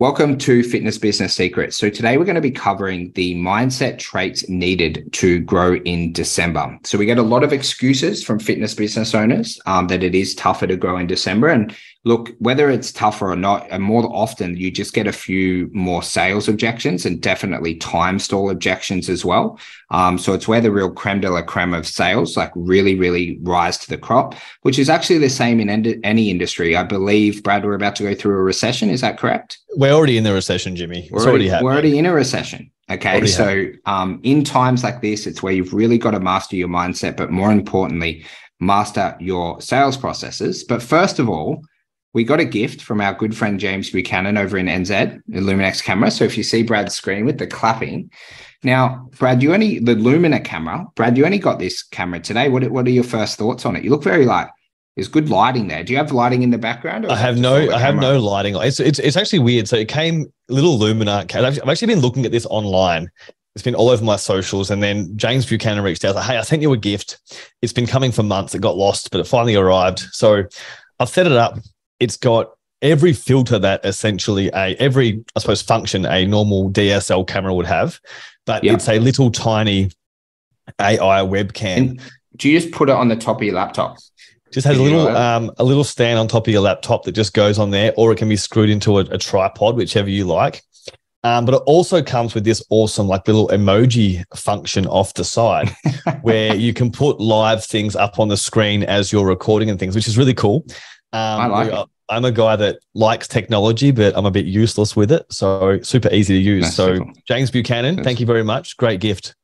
Welcome to Fitness Business Secrets. So, today we're going to be covering the mindset traits needed to grow in December. So, we get a lot of excuses from fitness business owners um, that it is tougher to grow in December. And look, whether it's tougher or not, and more often you just get a few more sales objections and definitely time stall objections as well. Um, so, it's where the real creme de la creme of sales like really, really rise to the crop, which is actually the same in any industry. I believe, Brad, we're about to go through a recession. Is that correct? We're already in the recession, Jimmy. It's we're already, already we're already in a recession. Okay. Already so um, in times like this, it's where you've really got to master your mindset, but more importantly, master your sales processes. But first of all, we got a gift from our good friend James Buchanan over in NZ, Illuminex camera. So if you see Brad's screen with the clapping, now, Brad, you only the Lumina camera. Brad, you only got this camera today. What what are your first thoughts on it? You look very like there's good lighting there. Do you have lighting in the background? I have no. I have no lighting. It's, it's it's actually weird. So it came little Lumina. I've actually been looking at this online. It's been all over my socials, and then James Buchanan reached out. Like, hey, I sent you a gift. It's been coming for months. It got lost, but it finally arrived. So I've set it up. It's got every filter that essentially a every I suppose function a normal DSL camera would have, but yep. it's a little tiny AI webcam. And do you just put it on the top of your laptop? Just has a little um, a little stand on top of your laptop that just goes on there, or it can be screwed into a, a tripod, whichever you like. Um, but it also comes with this awesome like little emoji function off the side where you can put live things up on the screen as you're recording and things, which is really cool. Um, I like. I'm a guy that likes technology, but I'm a bit useless with it. So super easy to use. That's so cool. James Buchanan, That's thank you very much. Great gift.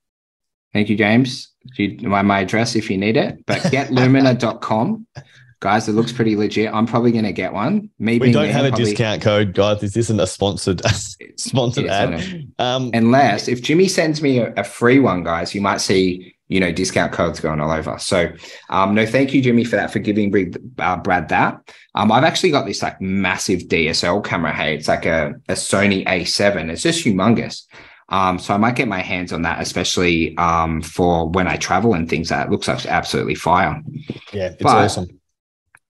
Thank you, James. You, my, my address if you need it, but getlumina.com. guys, it looks pretty legit. I'm probably going to get one. Maybe we don't have a probably, discount code, guys. This isn't a sponsored sponsored ad. Um, Unless if Jimmy sends me a, a, free one, guys, you might see you know discount codes going all over. So, um, no, thank you, Jimmy, for that for giving uh, Brad that. Um, I've actually got this like massive DSL camera. Hey, it's like a, a Sony A7. It's just humongous. Um, so I might get my hands on that, especially um, for when I travel and things. like That looks like absolutely fire. Yeah, it's but awesome.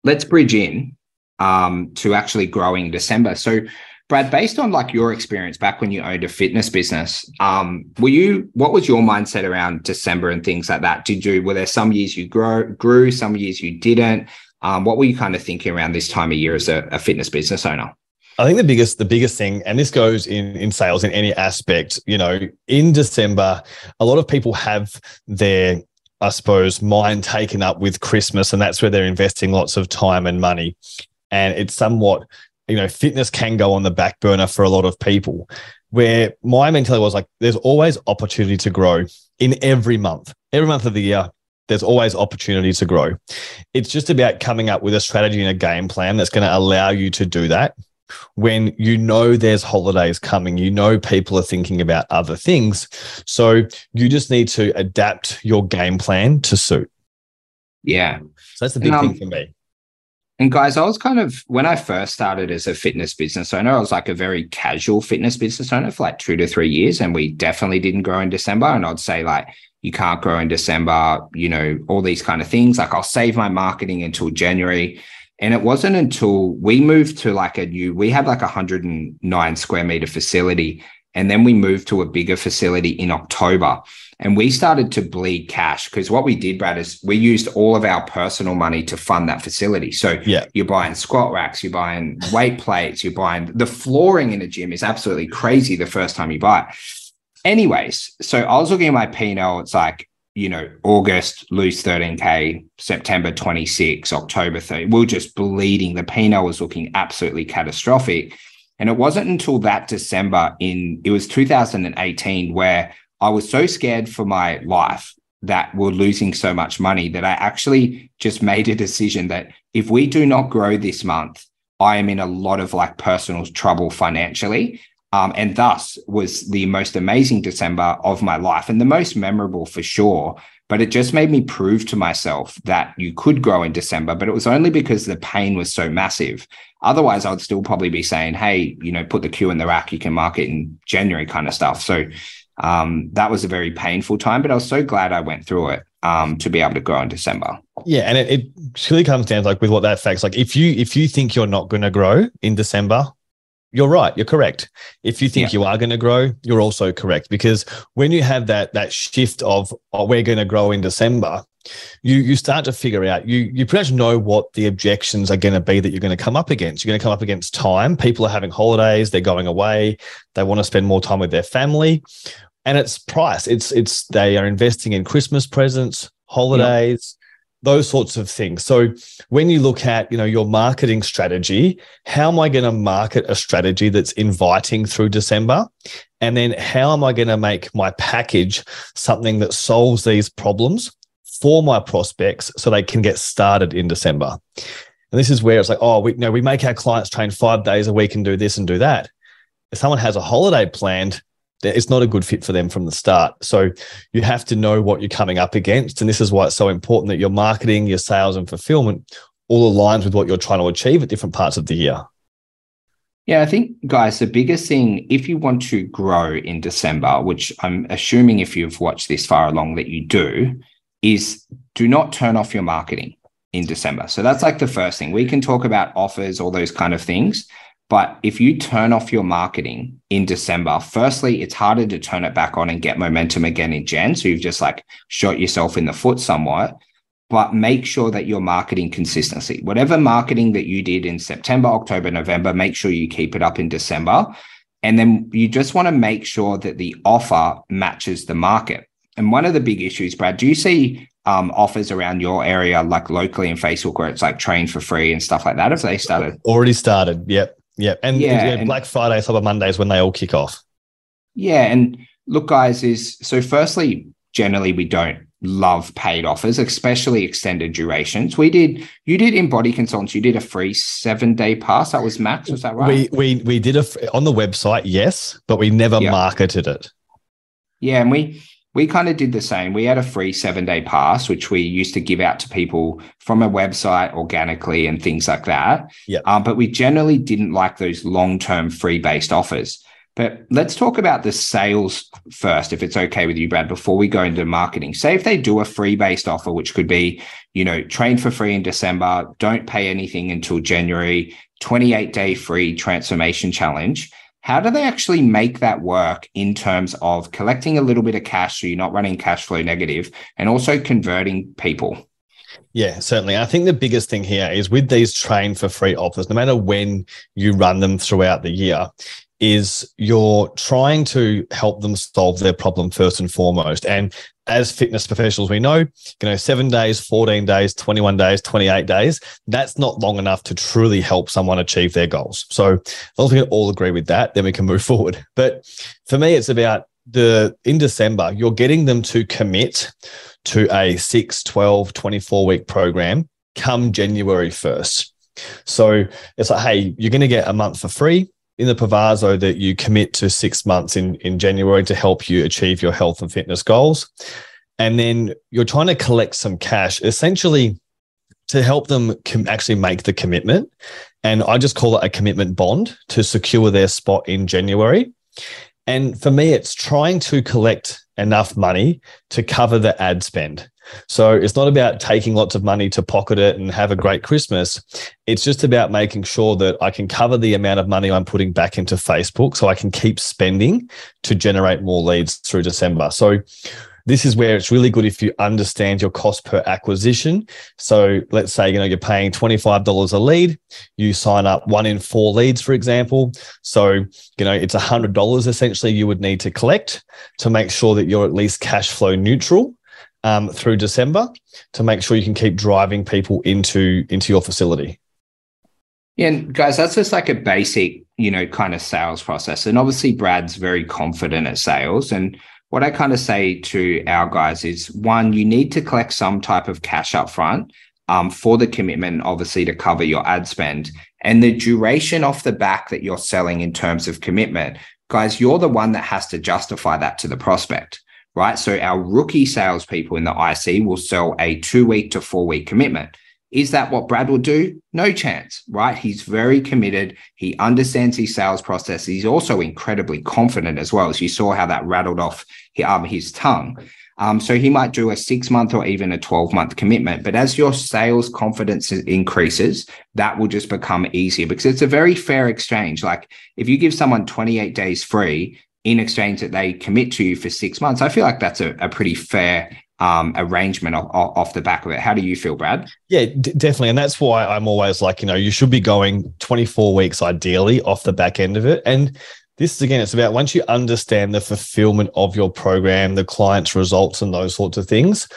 Let's bridge in um, to actually growing December. So, Brad, based on like your experience back when you owned a fitness business, um, were you? What was your mindset around December and things like that? Did you? Were there some years you grow grew, some years you didn't? Um, what were you kind of thinking around this time of year as a, a fitness business owner? I think the biggest the biggest thing, and this goes in in sales in any aspect, you know, in December, a lot of people have their I suppose mind taken up with Christmas, and that's where they're investing lots of time and money. And it's somewhat, you know, fitness can go on the back burner for a lot of people. Where my mentality was like, there's always opportunity to grow in every month, every month of the year. There's always opportunity to grow. It's just about coming up with a strategy and a game plan that's going to allow you to do that when you know there's holidays coming, you know people are thinking about other things. So you just need to adapt your game plan to suit. Yeah. So that's the big um, thing for me. And guys, I was kind of when I first started as a fitness business owner, I was like a very casual fitness business owner for like two to three years. And we definitely didn't grow in December. And I'd say like you can't grow in December, you know, all these kind of things. Like I'll save my marketing until January. And it wasn't until we moved to like a new, we had like a 109 square meter facility. And then we moved to a bigger facility in October. And we started to bleed cash because what we did, Brad, is we used all of our personal money to fund that facility. So yeah. you're buying squat racks, you're buying weight plates, you're buying the flooring in a gym is absolutely crazy the first time you buy it. Anyways, so I was looking at my P&L. It's like you know, August lose 13K, September 26, October 30. We are just bleeding. The P&L was looking absolutely catastrophic. And it wasn't until that December in, it was 2018, where I was so scared for my life that we're losing so much money that I actually just made a decision that if we do not grow this month, I am in a lot of like personal trouble financially. Um, and thus was the most amazing December of my life and the most memorable for sure. But it just made me prove to myself that you could grow in December, but it was only because the pain was so massive. Otherwise, I'd still probably be saying, hey, you know, put the cue in the rack, you can market in January kind of stuff. So um, that was a very painful time, but I was so glad I went through it um, to be able to grow in December. Yeah, and it, it really comes down to like with what that affects. Like if you if you think you're not going to grow in December, you're right. You're correct. If you think yeah. you are going to grow, you're also correct because when you have that that shift of oh, we're going to grow in December, you you start to figure out you you pretty much know what the objections are going to be that you're going to come up against. You're going to come up against time. People are having holidays. They're going away. They want to spend more time with their family, and it's price. It's it's they are investing in Christmas presents, holidays. Those sorts of things. So when you look at, you know, your marketing strategy, how am I going to market a strategy that's inviting through December? And then how am I going to make my package something that solves these problems for my prospects so they can get started in December? And this is where it's like, oh, we you know we make our clients train five days a week and do this and do that. If someone has a holiday planned, it's not a good fit for them from the start. So you have to know what you're coming up against. And this is why it's so important that your marketing, your sales, and fulfillment all aligns with what you're trying to achieve at different parts of the year. Yeah, I think, guys, the biggest thing, if you want to grow in December, which I'm assuming if you've watched this far along that you do, is do not turn off your marketing in December. So that's like the first thing. We can talk about offers, all those kind of things. But if you turn off your marketing in December, firstly, it's harder to turn it back on and get momentum again in Jan. So you've just like shot yourself in the foot somewhat. But make sure that your marketing consistency, whatever marketing that you did in September, October, November, make sure you keep it up in December. And then you just want to make sure that the offer matches the market. And one of the big issues, Brad, do you see um, offers around your area, like locally in Facebook, where it's like train for free and stuff like that? If they started already started, yep. Yeah, and, yeah, Black Friday, Cyber Mondays when they all kick off. Yeah, and look, guys, is so. Firstly, generally we don't love paid offers, especially extended durations. We did, you did embody consultants, you did a free seven day pass. That was max. Was that right? We we we did a on the website, yes, but we never yeah. marketed it. Yeah, and we we kind of did the same. We had a free seven day pass, which we used to give out to people from a website organically and things like that. Yeah. Um, but we generally didn't like those long term free based offers. But let's talk about the sales first, if it's okay with you, Brad, before we go into marketing. Say if they do a free based offer, which could be, you know, train for free in December, don't pay anything until January, 28 day free transformation challenge how do they actually make that work in terms of collecting a little bit of cash so you're not running cash flow negative and also converting people? Yeah, certainly. I think the biggest thing here is with these train for free offers, no matter when you run them throughout the year, is you're trying to help them solve their problem first and foremost. And as fitness professionals, we know, you know, seven days, 14 days, 21 days, 28 days, that's not long enough to truly help someone achieve their goals. So as we can all agree with that, then we can move forward. But for me, it's about the in December, you're getting them to commit to a 6, 12, 24 week program come January 1st. So it's like, hey, you're going to get a month for free in the proviso that you commit to six months in, in January to help you achieve your health and fitness goals. And then you're trying to collect some cash essentially to help them com- actually make the commitment. And I just call it a commitment bond to secure their spot in January. And for me, it's trying to collect enough money to cover the ad spend. So it's not about taking lots of money to pocket it and have a great Christmas. It's just about making sure that I can cover the amount of money I'm putting back into Facebook so I can keep spending to generate more leads through December. So this is where it's really good if you understand your cost per acquisition. So let's say, you know, you're paying $25 a lead, you sign up one in four leads, for example. So, you know, it's $100 essentially you would need to collect to make sure that you're at least cash flow neutral um, through December to make sure you can keep driving people into into your facility. Yeah, and guys, that's just like a basic, you know, kind of sales process. And obviously, Brad's very confident at sales. And what I kind of say to our guys is one, you need to collect some type of cash up front um, for the commitment, obviously, to cover your ad spend and the duration off the back that you're selling in terms of commitment. Guys, you're the one that has to justify that to the prospect right? So our rookie salespeople in the IC will sell a two week to four week commitment. Is that what Brad will do? No chance, right? He's very committed. He understands his sales process. He's also incredibly confident as well. As you saw how that rattled off um, his tongue. Um, so he might do a six month or even a 12 month commitment. But as your sales confidence increases, that will just become easier because it's a very fair exchange. Like if you give someone 28 days free in exchange that they commit to you for six months, I feel like that's a, a pretty fair um, arrangement off, off, the back of it. How do you feel, Brad? Yeah, d- definitely. And that's why I'm always like, you know, you should be going 24 weeks ideally off the back end of it. And this is again, it's about once you understand the fulfillment of your program, the client's results, and those sorts of things.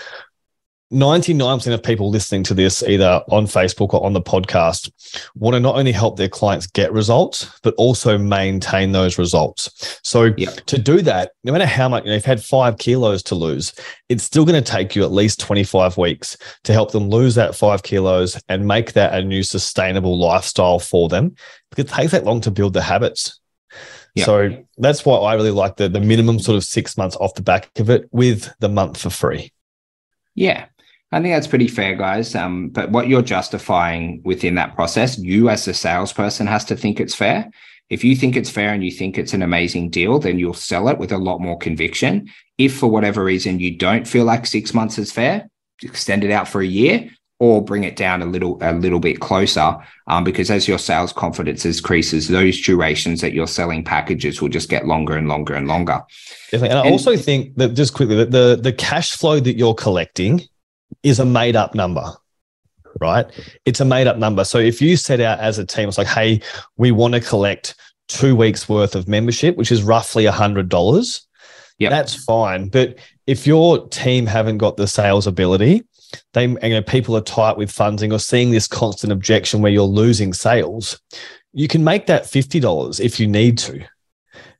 99% of people listening to this, either on Facebook or on the podcast, want to not only help their clients get results, but also maintain those results. So, to do that, no matter how much, you know, you've had five kilos to lose, it's still going to take you at least 25 weeks to help them lose that five kilos and make that a new sustainable lifestyle for them. Because it takes that long to build the habits. So that's why I really like the the minimum sort of six months off the back of it with the month for free. Yeah. I think that's pretty fair, guys. Um, but what you're justifying within that process, you as a salesperson has to think it's fair. If you think it's fair and you think it's an amazing deal, then you'll sell it with a lot more conviction. If for whatever reason you don't feel like six months is fair, extend it out for a year or bring it down a little a little bit closer um, because as your sales confidence increases those durations that you're selling packages will just get longer and longer and longer Definitely. and, and i also think that just quickly that the the cash flow that you're collecting is a made up number right? It's a made up number. So if you set out as a team it's like hey we want to collect two weeks worth of membership which is roughly a hundred dollars. Yeah that's fine. But if your team haven't got the sales ability they you know, people are tight with funding or seeing this constant objection where you're losing sales, you can make that $50 if you need to.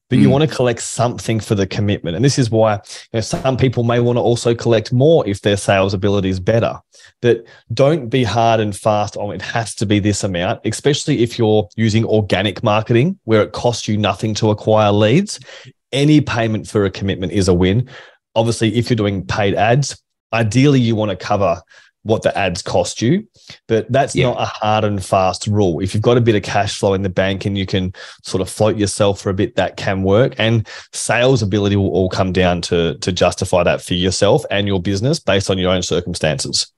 But mm. you want to collect something for the commitment. And this is why you know, some people may want to also collect more if their sales ability is better. But don't be hard and fast on it has to be this amount, especially if you're using organic marketing where it costs you nothing to acquire leads. Any payment for a commitment is a win. Obviously, if you're doing paid ads, ideally you want to cover what the ads cost you, but that's yeah. not a hard and fast rule. If you've got a bit of cash flow in the bank and you can sort of float yourself for a bit, that can work. And sales ability will all come down to to justify that for yourself and your business based on your own circumstances.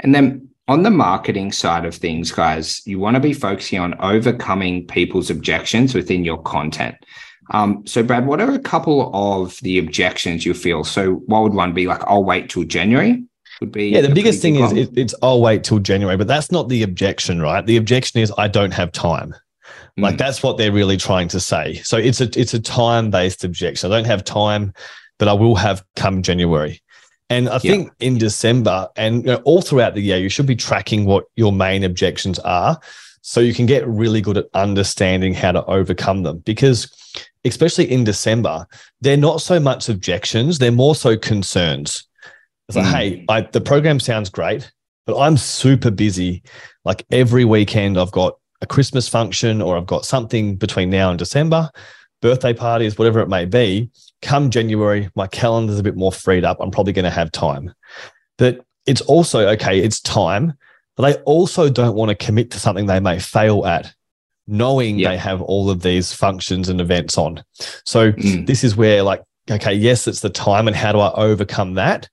And then on the marketing side of things, guys, you want to be focusing on overcoming people's objections within your content. Um, so, Brad, what are a couple of the objections you feel? So, what would one be like? I'll wait till January. Would be yeah. The biggest thing is it, it's I'll wait till January, but that's not the objection, right? The objection is I don't have time. Like mm. that's what they're really trying to say. So it's a it's a time based objection. I don't have time, but I will have come January. And I think in December and you know, all throughout the year, you should be tracking what your main objections are so you can get really good at understanding how to overcome them. Because especially in December, they're not so much objections, they're more so concerns. It's like, mm. hey, I, the program sounds great, but I'm super busy. Like every weekend, I've got a Christmas function or I've got something between now and December, birthday parties, whatever it may be. Come January, my calendar's a bit more freed up. I'm probably going to have time. But it's also okay, it's time, but they also don't want to commit to something they may fail at knowing they have all of these functions and events on. So mm. this is where like, okay, yes, it's the time and how do I overcome that?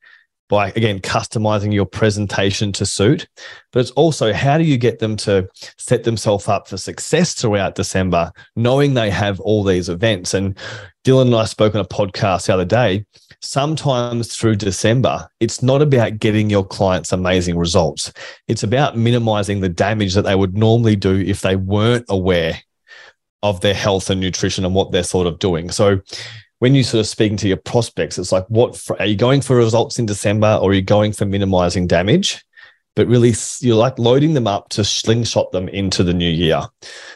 By again, customizing your presentation to suit, but it's also how do you get them to set themselves up for success throughout December, knowing they have all these events. And Dylan and I spoke on a podcast the other day sometimes through December, it's not about getting your clients amazing results. It's about minimizing the damage that they would normally do if they weren't aware of their health and nutrition and what they're sort of doing. So when you sort of speaking to your prospects, it's like, what for, are you going for results in December or are you going for minimizing damage? But really, you're like loading them up to slingshot them into the new year,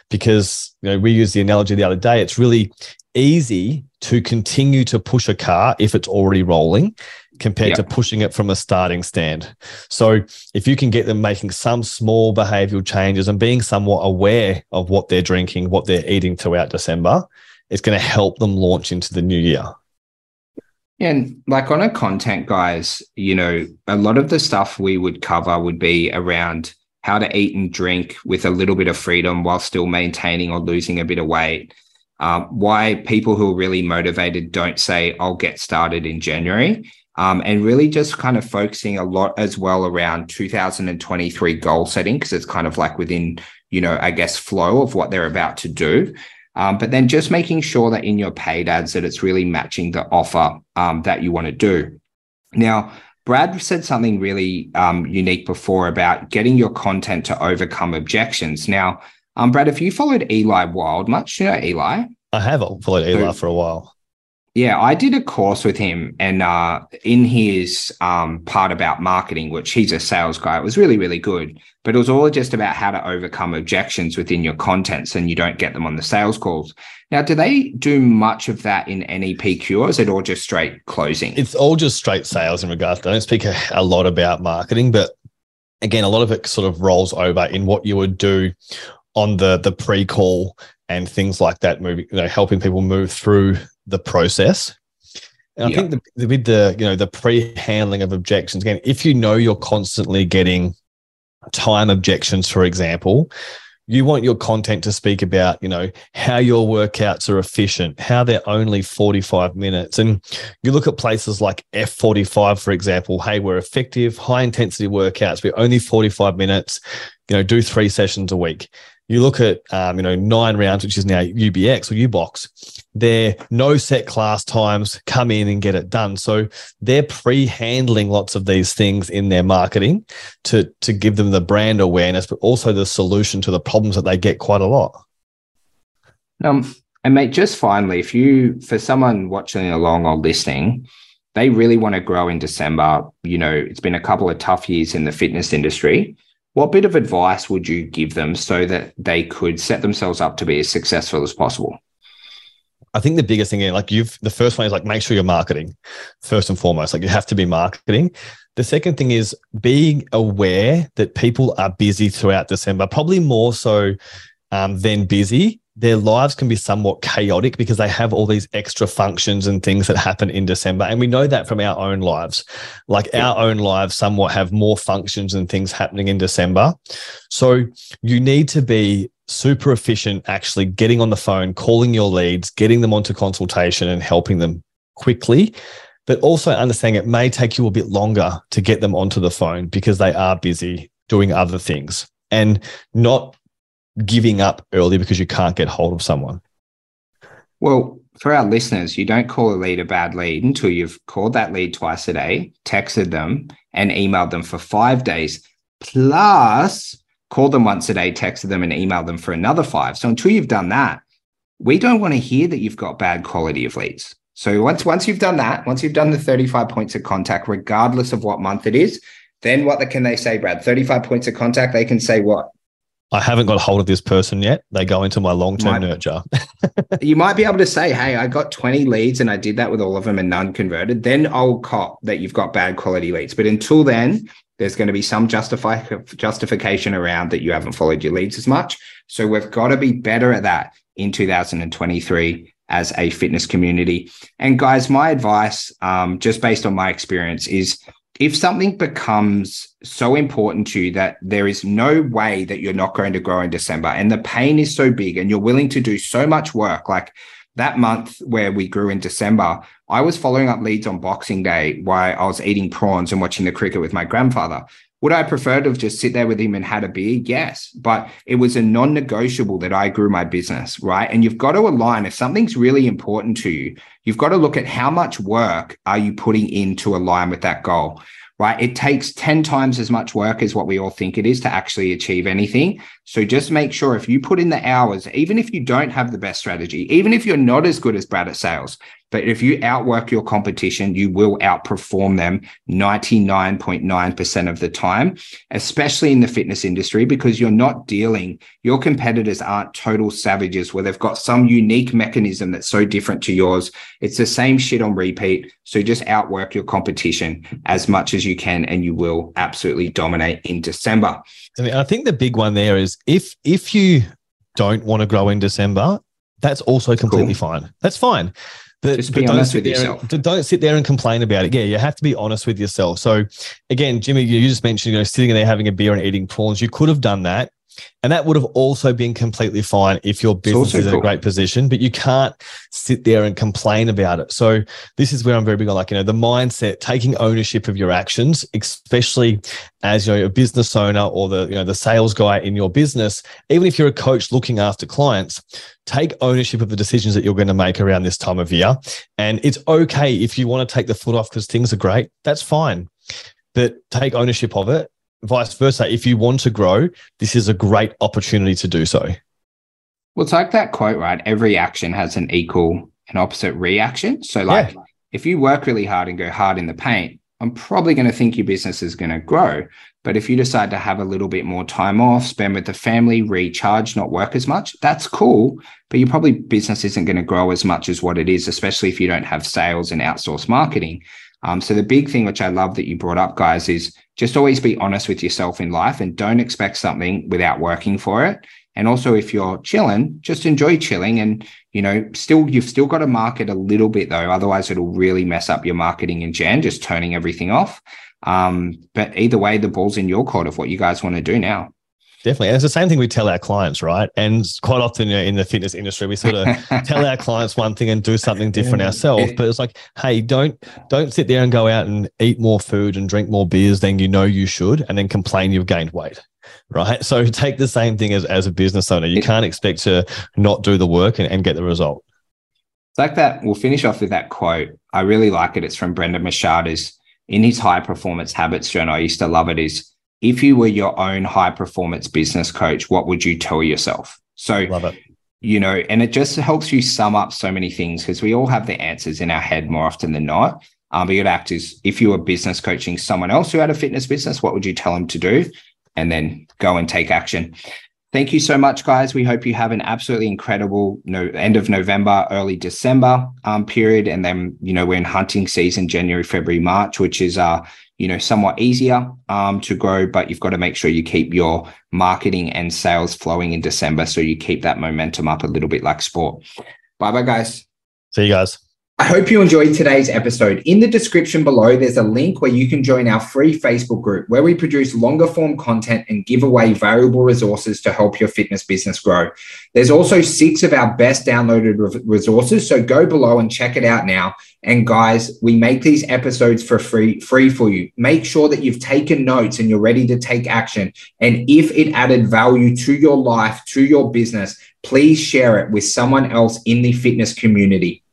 because you know we used the analogy the other day. It's really easy to continue to push a car if it's already rolling compared yep. to pushing it from a starting stand. So if you can get them making some small behavioral changes and being somewhat aware of what they're drinking, what they're eating throughout December, it's going to help them launch into the new year. And like on a content, guys, you know, a lot of the stuff we would cover would be around how to eat and drink with a little bit of freedom while still maintaining or losing a bit of weight um, why people who are really motivated don't say, I'll get started in January. Um, and really just kind of focusing a lot as well around 2023 goal setting because it's kind of like within, you know, I guess flow of what they're about to do. Um, but then just making sure that in your paid ads that it's really matching the offer um, that you want to do. Now, Brad said something really um, unique before about getting your content to overcome objections. Now, um, Brad, if you followed Eli Wilde much, you know Eli? I have followed Eli for a while. Yeah, I did a course with him, and uh, in his um, part about marketing, which he's a sales guy, it was really, really good. But it was all just about how to overcome objections within your contents, and you don't get them on the sales calls. Now, do they do much of that in NEPQ, or is it all just straight closing? It's all just straight sales in regards. I don't speak a, a lot about marketing, but again, a lot of it sort of rolls over in what you would do on the the pre-call and things like that, moving, you know, helping people move through the process. And I think the, the, with the you know the pre-handling of objections again, if you know you're constantly getting time objections, for example, you want your content to speak about you know how your workouts are efficient, how they're only 45 minutes, and you look at places like F45, for example. Hey, we're effective, high intensity workouts. We're only 45 minutes. You know, do three sessions a week you look at um, you know nine rounds, which is now UBX or UBOX. They're no set class times. Come in and get it done. So they're pre-handling lots of these things in their marketing to to give them the brand awareness, but also the solution to the problems that they get quite a lot. Um, and mate, just finally, if you for someone watching along or listening, they really want to grow in December. You know, it's been a couple of tough years in the fitness industry what bit of advice would you give them so that they could set themselves up to be as successful as possible? I think the biggest thing, like you've, the first one is like make sure you're marketing first and foremost. Like you have to be marketing. The second thing is being aware that people are busy throughout December, probably more so um, than busy their lives can be somewhat chaotic because they have all these extra functions and things that happen in December. And we know that from our own lives. Like yeah. our own lives somewhat have more functions and things happening in December. So you need to be super efficient actually getting on the phone, calling your leads, getting them onto consultation and helping them quickly. But also understanding it may take you a bit longer to get them onto the phone because they are busy doing other things and not giving up early because you can't get hold of someone? Well, for our listeners, you don't call a lead a bad lead until you've called that lead twice a day, texted them, and emailed them for five days, plus called them once a day, texted them, and emailed them for another five. So until you've done that, we don't want to hear that you've got bad quality of leads. So once once you've done that, once you've done the 35 points of contact, regardless of what month it is, then what can they say, Brad? 35 points of contact, they can say what? I haven't got hold of this person yet. They go into my long term nurture. you might be able to say, Hey, I got 20 leads and I did that with all of them and none converted. Then I'll cop that you've got bad quality leads. But until then, there's going to be some justify, justification around that you haven't followed your leads as much. So we've got to be better at that in 2023 as a fitness community. And guys, my advice, um, just based on my experience, is if something becomes so important to you that there is no way that you're not going to grow in December and the pain is so big and you're willing to do so much work, like that month where we grew in December, I was following up leads on Boxing Day while I was eating prawns and watching the cricket with my grandfather. Would I prefer to have just sit there with him and had a beer? Yes. But it was a non negotiable that I grew my business, right? And you've got to align. If something's really important to you, you've got to look at how much work are you putting in to align with that goal right? It takes 10 times as much work as what we all think it is to actually achieve anything. So just make sure if you put in the hours, even if you don't have the best strategy, even if you're not as good as Brad at sales, but if you outwork your competition, you will outperform them 99.9% of the time, especially in the fitness industry, because you're not dealing, your competitors aren't total savages where they've got some unique mechanism that's so different to yours. It's the same shit on repeat. So just outwork your competition as much as you can, and you will absolutely dominate in December. I think the big one there is if if you don't want to grow in December, that's also completely cool. fine. That's fine. But, just be honest with yourself. And, don't sit there and complain about it. Yeah, you have to be honest with yourself. So again, Jimmy, you just mentioned, you know, sitting there having a beer and eating prawns. You could have done that And that would have also been completely fine if your business is in cool. a great position, but you can't sit there and complain about it. So this is where I'm very big on like, you know, the mindset, taking ownership of your actions, especially as you know, a business owner or the, you know, the sales guy in your business, even if you're a coach looking after clients, take ownership of the decisions that you're going to make around this time of year. And it's okay if you want to take the foot off because things are great. That's fine. But take ownership of it vice versa, if you want to grow, this is a great opportunity to do so. Well, it's like that quote, right? Every action has an equal and opposite reaction. So, like, yeah. if you work really hard and go hard in the paint, I'm probably going to think your business is going to grow. But if you decide to have a little bit more time off, spend with the family, recharge, not work as much, that's cool. But your probably business isn't going to grow as much as what it is, especially if you don't have sales and outsource marketing. Um, so the big thing, which I love that you brought up, guys, is just always be honest with yourself in life and don't expect something without working for it. And also, if you're chilling, just enjoy chilling. And you know, still you've still got to market a little bit though, otherwise it'll really mess up your marketing in Jan, just turning everything off. Um, but either way, the ball's in your court of what you guys want to do now. Definitely. And it's the same thing we tell our clients, right? And quite often you know, in the fitness industry, we sort of tell our clients one thing and do something different ourselves. But it's like, hey, don't don't sit there and go out and eat more food and drink more beers than you know you should and then complain you've gained weight. Right. So take the same thing as, as a business owner. You can't expect to not do the work and, and get the result. It's like that. We'll finish off with that quote. I really like it. It's from Brendon Burchard is in his high performance habits journal. I used to love it is if you were your own high performance business coach, what would you tell yourself? So, love it. You know, and it just helps you sum up so many things because we all have the answers in our head more often than not. Um, but you'd act is if you were business coaching someone else who had a fitness business, what would you tell them to do? And then go and take action. Thank you so much, guys. We hope you have an absolutely incredible no, end of November, early December um, period. And then, you know, we're in hunting season, January, February, March, which is uh, you know, somewhat easier um, to grow, but you've got to make sure you keep your marketing and sales flowing in December so you keep that momentum up a little bit like sport. Bye bye, guys. See you guys. I hope you enjoyed today's episode. In the description below, there's a link where you can join our free Facebook group where we produce longer form content and give away valuable resources to help your fitness business grow. There's also six of our best downloaded resources. So go below and check it out now. And guys, we make these episodes for free, free for you. Make sure that you've taken notes and you're ready to take action. And if it added value to your life, to your business, please share it with someone else in the fitness community.